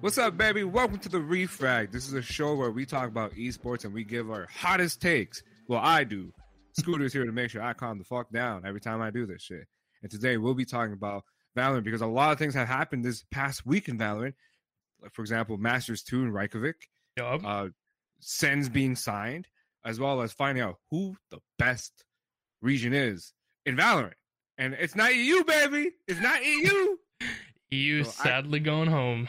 What's up, baby? Welcome to the Refrag. This is a show where we talk about esports and we give our hottest takes. Well, I do. Scooter's here to make sure I calm the fuck down every time I do this shit. And today we'll be talking about Valorant because a lot of things have happened this past week in Valorant. Like, for example, Masters 2 in Reykjavik, Yup. uh, Sens being signed, as well as finding out who the best region is in Valorant. And it's not EU, baby. It's not EU. EU so I- sadly going home.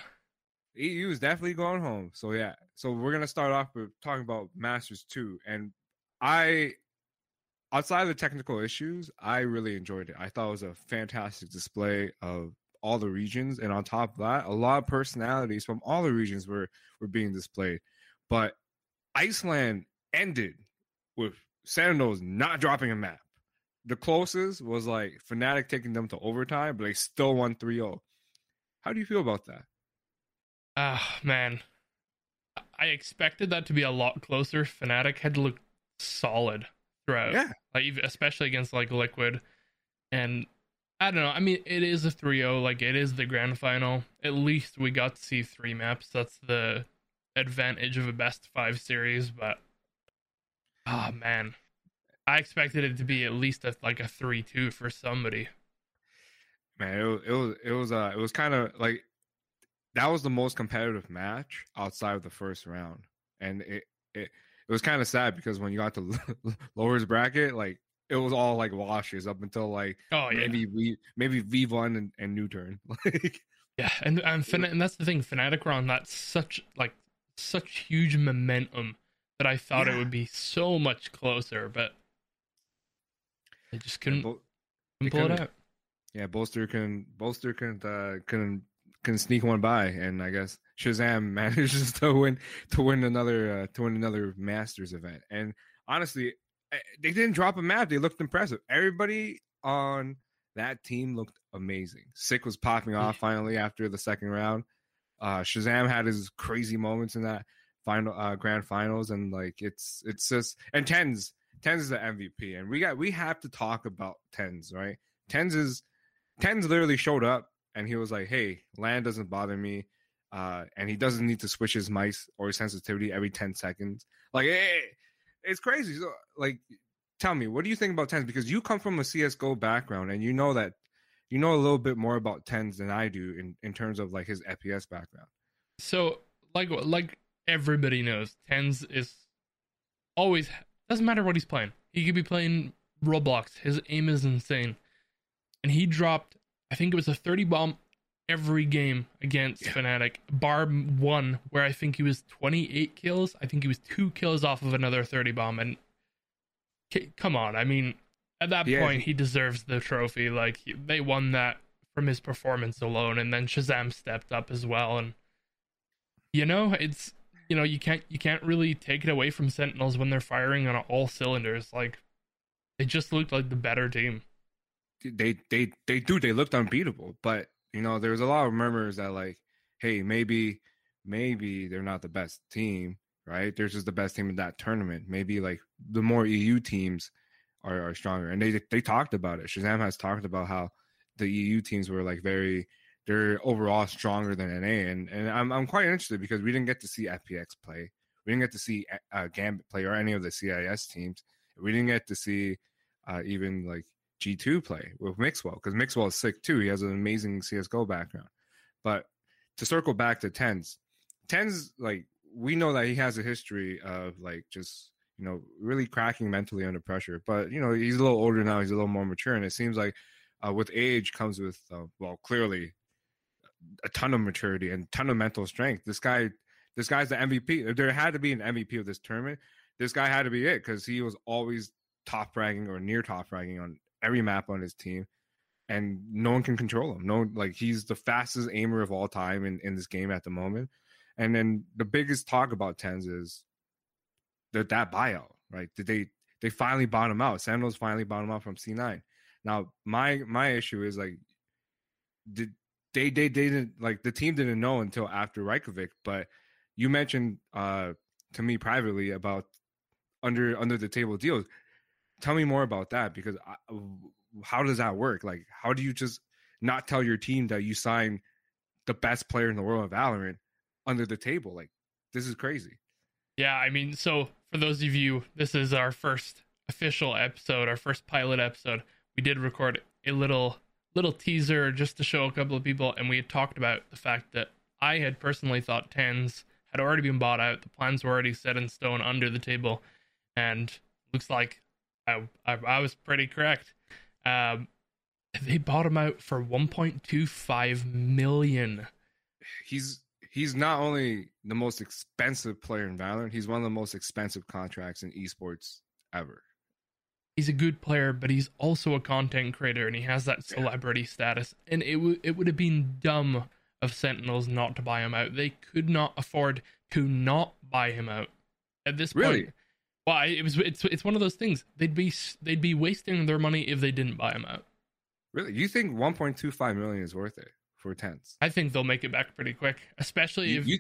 EU is definitely going home. So yeah. So we're gonna start off with talking about Masters 2. And I outside of the technical issues, I really enjoyed it. I thought it was a fantastic display of all the regions. And on top of that, a lot of personalities from all the regions were were being displayed. But Iceland ended with Sentinels not dropping a map. The closest was like Fnatic taking them to overtime, but they still won 3-0. How do you feel about that? Ah, man. I expected that to be a lot closer. Fnatic had looked solid throughout. Yeah. Like especially against like Liquid. And I don't know. I mean, it is a 3-0, like it is the grand final. At least we got to see three maps. That's the advantage of a best 5 series, but oh man. I expected it to be at least a, like a 3-2 for somebody. man it was it was it was uh it was kind of like that was the most competitive match outside of the first round and it it, it was kind of sad because when you got to lowers bracket like it was all like washes up until like Oh yeah. maybe we maybe v1 and, and NUTURN like Yeah, and and, Fna- and that's the thing. Fnatic on that such like such huge momentum that I thought Yeah. it would be so much closer, but they just couldn't, Bo- couldn't pull it couldn't. out. yeah Boaster can Boaster couldn't uh couldn't can sneak one by and i guess ShahZaM manages to win to win another uh, to win another masters event. And honestly eh, they didn't drop a map they looked impressive. Everybody on that team looked amazing. Sick was popping off finally after the second round. Uh ShahZaM had his crazy moments in that final uh grand finals and like it's it's just and TenZ TenZ is the mvp and we got we have to talk about TenZ right? TenZ is TenZ literally showed up and he was like hey land doesn't bother me uh and he doesn't need to switch his mice or his sensitivity every 10 seconds. Like eh, it's crazy. So like tell me what do you think about TenZ? Because you come from a csgo background and you know that you know a little bit more about TenZ than i do in in terms of like his fps background. So like like everybody knows, TenZ is always doesn't matter what he's playing. He could be playing Roblox. His aim is insane, and he dropped I think it was a thirty bomb every game against Yeah. Fnatic. Bar one where I think he was twenty eight kills. I think he was two kills off of another thirty bomb, and come on, I mean. At that Yeah, point, he deserves the trophy. Like he- they won that from his performance alone, and then ShahZaM stepped up as well. And you know, it's you know you can't you can't really take it away from Sentinels when they're firing on all cylinders. Like they just looked like the better team. they they they do they looked unbeatable but you know there was a lot of murmurs that like hey maybe maybe they're not the best team right they're just the best team in that tournament maybe like the more eu teams are, are stronger and they they talked about it ShahZaM has talked about how the eu teams were like very they're overall stronger than na and and i'm, I'm quite interested because we didn't get to see fpx play we didn't get to see uh, gambit play or any of the cis teams we didn't get to see uh, even like G2 play with Mixwell because Mixwell is sick too. He has an amazing CSGO background. But to circle back to TenZ, TenZ, like, we know that he has a history of like just, you know, really cracking mentally under pressure. But, you know, he's a little older now, he's a little more mature. And it seems like uh, with age comes with, uh, well, clearly a ton of maturity and ton of mental strength. This guy, this guy's the MVP. There had to be an MVP of this tournament, this guy had to be it because he was always top ranking or near top ranking on every map on his team and no one can control him. No like he's the fastest aimer of all time in, in this game at the moment. And then the biggest talk about TenZ is that that buyout right? Did they they finally bought him out. Sandals finally bought him out from c9 now my my issue is like did they they, they didn't like the team didn't know until after Reykjavik but you mentioned uh to me privately about under under the table deals tell me more about that because I, how does that work? Like, how do you just not tell your team that you signed the best player in the world of Valorant under the table? Like, this is crazy. Yeah, I mean, so for those of you, this is our first official episode, our first pilot episode. We did record a little little teaser just to show a couple of people, and we had talked about the fact that I had personally thought TenZ had already been bought out. The plans were already set in stone under the table, and looks like I I, I was pretty correct. Um, they bought him out for 1.25 million. He's he's not only the most expensive player in Valorant, he's one of the most expensive contracts in esports ever. He's a good player, but he's also a content creator and he has that celebrity yeah. status. And it w- it would have been dumb of Sentinels not to buy him out. They could not afford to not buy him out at this really? point. Well, it was it's it's one of those things. They'd be they'd be wasting their money if they didn't buy him out. Really? You think 1.25 million is worth it for TenZ? I think they'll make it back pretty quick, especially you, if you,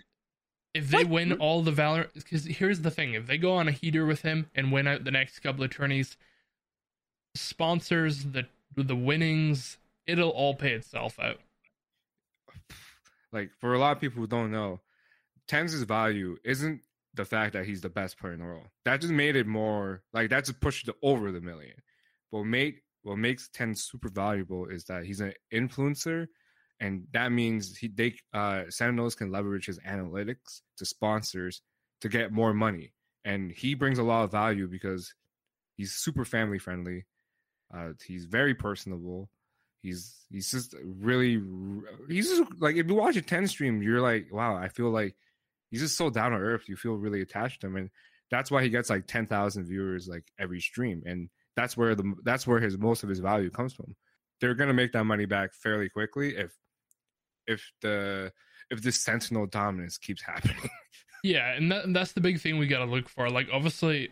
if they what? win all the valor. Because here's the thing: if they go on a heater with him and win out the next couple of tourneys, sponsors the the winnings, it'll all pay itself out. Like for a lot of people who don't know, TenZ' value isn't the fact that he's the best player in the world. That just made it more like that just pushed it over the million. But make what makes Ten super valuable is that he's an influencer, and that means he they uh Sentinels can leverage his analytics to sponsors to get more money, and he brings a lot of value because he's super family friendly. Uh, he's very personable. He's he's just really he's just like if you watch a ten stream, you're like, wow, I feel like he's just so down to earth. You feel really attached to him, and that's why he gets like ten thousand viewers like every stream, and that's where the that's where his most of his value comes from. They're gonna make that money back fairly quickly if if the if this sentinel dominance keeps happening. yeah, and, that, that's the big thing we gotta look for. Like obviously,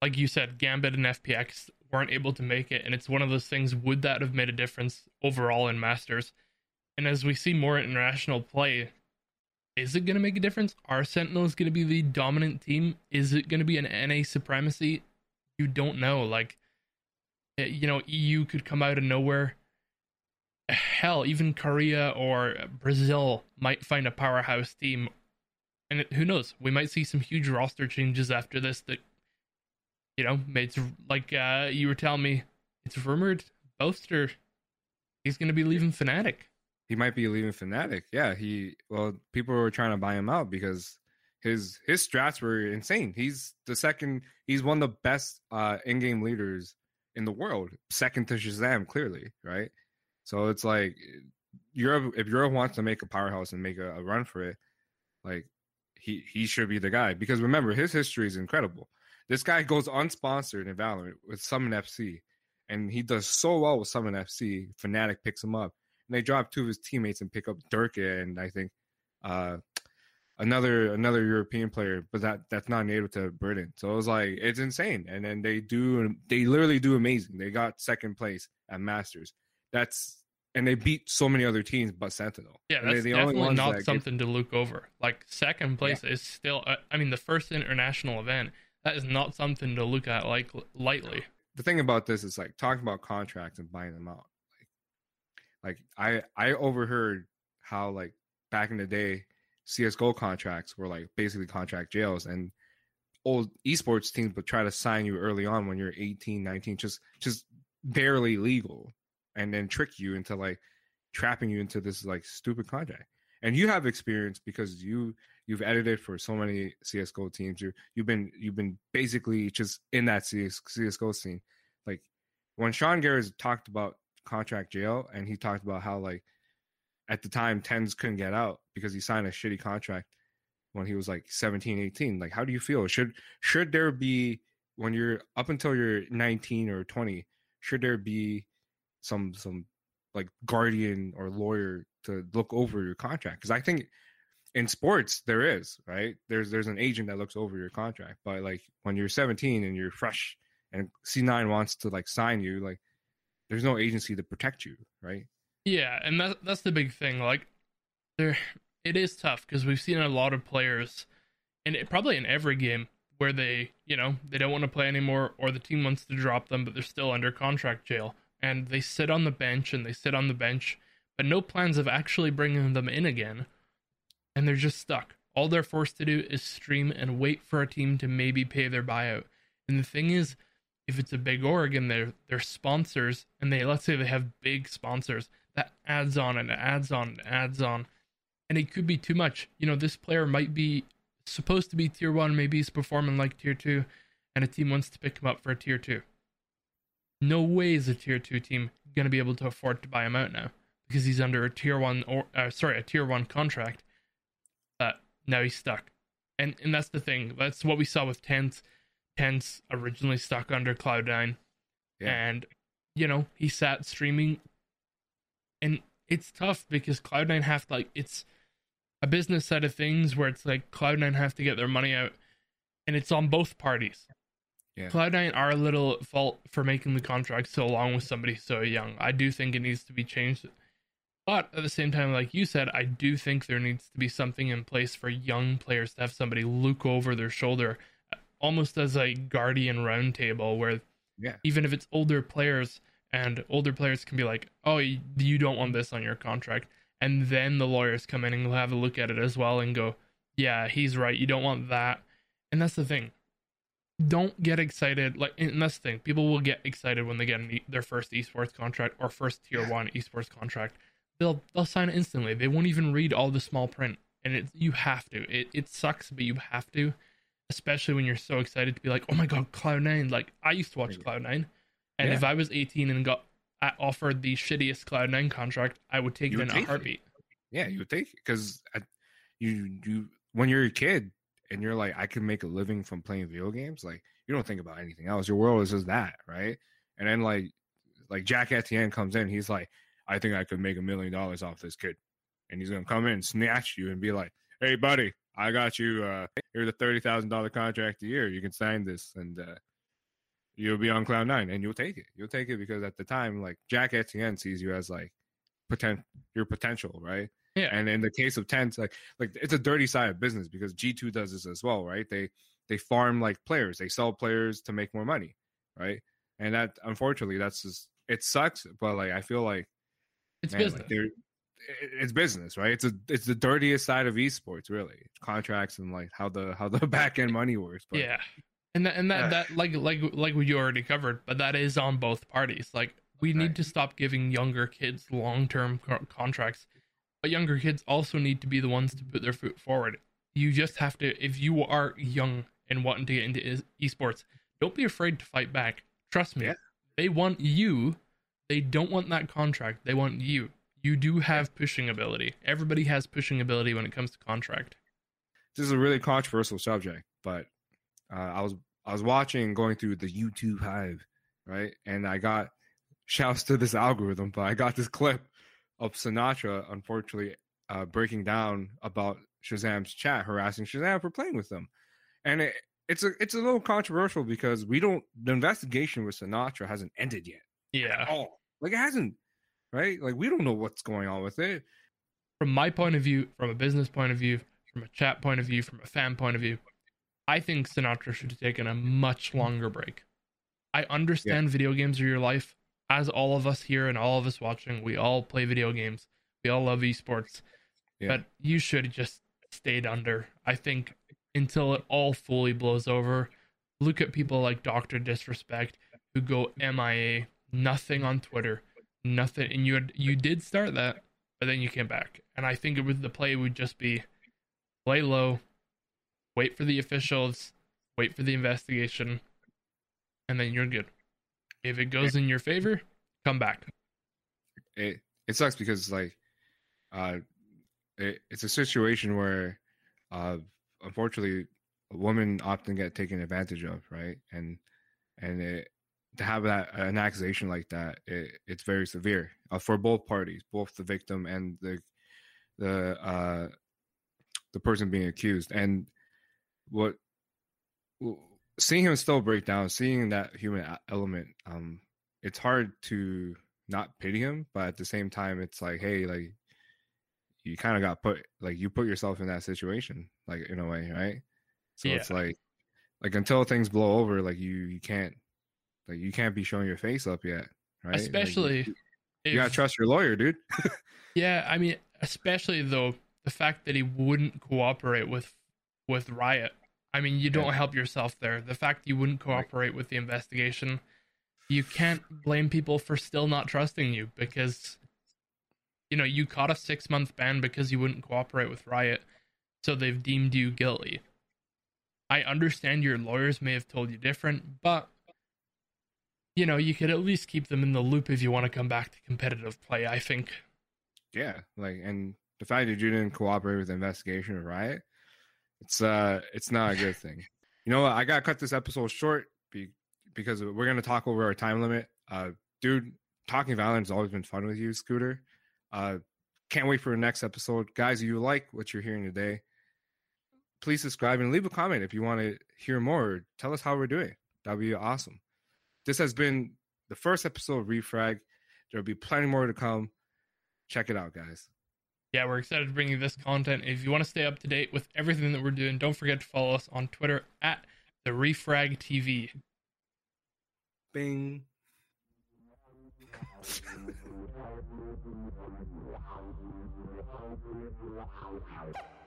like you said, Gambit and FPX weren't able to make it, and it's one of those things. Would that have made a difference overall in Masters? And as we see more international play, is it going to make a difference? Are Sentinels going to be the dominant team? Is it going to be an NA supremacy? You don't know. Like, eh, you know, EU could come out of nowhere. Hell, even Korea or Brazil might find a powerhouse team. And who knows? We might see some huge roster changes after this that, you know, it's like uh, you were telling me, it's rumored Boaster, he's going to be leaving Fnatic he might be leaving Fnatic. Yeah, he well, people were trying to buy him out because his his strats were insane. He's the second. He's one of the best uh, in-game leaders in the world, second to ShahZaM, clearly, right? So it's like Europe. If Europe wants to make a powerhouse and make a, a run for it, like he he should be the guy because remember his history is incredible. This guy goes unsponsored in Valorant with SUMN FC, and he does so well with SUMN FC. Fnatic picks him up and they drop two of his teammates and pick up Derke and I think uh, another another European player, but that that's not native to Britain. So it was like it's insane. And then they do they literally do amazing. They got second place at Masters. That's and they beat so many other teams but Sentinel. Yeah, that's the definitely not something get... to look over. Like second place yeah. is still. Uh, I mean, the first international event. That is not something to look at like lightly. The thing about this is like talking about contracts and buying them out. Like like I I overheard how like back in the day CS:GO contracts were like basically contract jails and old esports teams would try to sign you early on when you're 18, 19 just just barely legal and then trick you into like trapping you into this like stupid contract. And you have experience because you you've edited for so many CS:GO teams. You you've been you've been basically just in that CS, CS:GO scene. Like when Sean Gares talked about contract jail, and he talked about how like at the time TenZ couldn't get out because he signed a shitty contract when he was like 17 18 like how do you feel should should there be when you're up until you're 19 or 20 should there be some some like guardian or lawyer to look over your contract because i think in sports there is right there's there's an agent that looks over your contract but like when you're 17 and you're fresh and c9 wants to like sign you like there's no agency to protect you, right? Yeah, and that that's the big thing. Like there it is tough because we've seen a lot of players and it, probably in every game where they, you know, they don't want to play anymore or the team wants to drop them but they're still under contract jail. and they sit on the bench and they sit on the bench, but no plans of actually bringing them in again, and they're just stuck. All they're forced to do is stream and wait for a team to maybe pay their buyout. And the thing is, if it's a big org and they're they're sponsors and they let's say they have big sponsors, that adds on and adds on and adds on. And it could be too much. You know, this player might be supposed to be tier one, maybe he's performing like tier two, and a team wants to pick him up for a tier two. No way is a tier two team going to be able to afford to buy him out now because he's under a tier one or uh, sorry a tier one contract. Now he's stuck, and and that's the thing. That's what we saw with TenZ. TenZ originally stuck under Cloud Nine, yeah. and you know he sat streaming, and it's tough because Cloud Nine have to, like it's a business side of things where it's like Cloud Nine have to get their money out, and it's on both parties. Yeah. Cloud9 are a little at fault for making the contract so long with somebody so young. I do think it needs to be changed. But at the same time, like you said, I do think there needs to be something in place for young players to have somebody look over their shoulder, almost as a guardian roundtable, where yeah. even if it's older players and older players can be like, oh, you don't want this on your contract. And then the lawyers come in and have a look at it as well and go, yeah, he's right. You don't want that. And that's the thing don't get excited. Like, and that's the thing. People will get excited when they get an, their first esports contract or first tier one esports contract. They'll they'll sign it instantly. They won't even read all the small print, and it you have to. It it sucks, but you have to, especially when you're so excited to be like, oh my god, Cloud Nine. Like I used to watch Cloud Nine, and yeah. if I was 18 and got offered the shittiest Cloud Nine contract, I would take you it in a heartbeat. It. Yeah, you would take it because you you when you're a kid, and you're like, I can make a living from playing video games, like you don't think about anything else. Your world is just that, right? And then like like Jack Etienne comes in, he's like, I think I could make a million dollars off this kid. And he's gonna come in and snatch you and be like, Hey buddy, I got you uh here's a thirty thousand dollar contract a year. You can sign this and uh you'll be on cloud nine and you'll take it. You'll take it because at the time, like Jack Etienne sees you as like potent your potential, right? Yeah. And in the case of TenZ, like like it's a dirty side of business because G2 does this as well, right? They they farm like players. They sell players to make more money, right? And that unfortunately that's just it sucks, but like I feel like it's man, business. Like it's business, right? It's a it's the dirtiest side of esports, really. Contracts and like how the how the back end money works. But, yeah, and that and that, uh, that like like like what you already covered, but that is on both parties. Like we need to stop giving younger kids long term co- contracts but younger kids also need to be the ones to put their foot forward. You just have to, if you are young and wanting to get into esports, don't be afraid to fight back. Trust me, yeah. they want you. They don't want that contract. They want you. You do have pushing ability. Everybody has pushing ability when it comes to contract. This is a really controversial subject, but uh, I was I was watching going through the YouTube Hive, right, and I got shouts to this algorithm, but I got this clip of Sinatraa, unfortunately, uh, breaking down about ShahZaM's chat, harassing ShahZaM for playing with them, and it, it's a it's a little controversial because we don't the investigation with Sinatraa hasn't ended yet. Yeah, oh, like it hasn't, right? Like we don't know what's going on with it. From my point of view, from a business point of view, from a chat point of view, from a fan point of view, I think Sinatraa should have taken a much longer break. I understand yeah. video games are your life as all of us here and all of us watching, we all play video games. We all love esports. Yeah. But you should have just stayed under. I think until it all fully blows over. Look at people like Dr. Disrespect who go MIA, nothing on Twitter, nothing and you had, you did start that, but then you came back. And I think it was the play would just be play low, wait for the officials, wait for the investigation, and then you're good. If it goes in your favor, come back. It it sucks because like, uh, it, it's a situation where, uh, unfortunately, a woman often get taken advantage of, right? And and it, to have that an accusation like that, it, it's very severe uh, for both parties, both the victim and the the uh, the person being accused. And what seeing him still break down, seeing that human element, um, it's hard to not pity him, but at the same time, it's like, hey, like you kind of got put, like you put yourself in that situation, like in a way, right? So yeah. it's like, like until things blow over, like you, you can't, like you can't be showing your face up yet, right? Especially, like, you, you gotta trust your lawyer, dude. yeah, I mean, especially though the fact that he wouldn't cooperate with with Riot. I mean, you don't yeah. help yourself there. The fact you wouldn't cooperate right. with the investigation, you can't blame people for still not trusting you because you know, you caught a 6-month ban because you wouldn't cooperate with Riot, so they've deemed you guilty. I understand your lawyers may have told you different, but you know, you could at least keep them in the loop if you want to come back to competitive play, I think. Yeah, like and the fact that you didn't cooperate with the investigation of Riot, it's uh it's not a good thing. You know what? I gotta cut this episode short be, because we're gonna talk over our time limit. Uh dude, talking Valorant has always been fun with you, Scooter. Uh can't wait for the next episode. Guys, if you like what you're hearing today, please subscribe and leave a comment if you want to hear more. Tell us how we're doing. That would be awesome. This has been the first episode of Refrag. There'll be plenty more to come. Check it out, guys. Yeah, we're excited to bring you this content. If you want to stay up to date with everything that we're doing, don't forget to follow us on Twitter at the Refrag TV. Bing.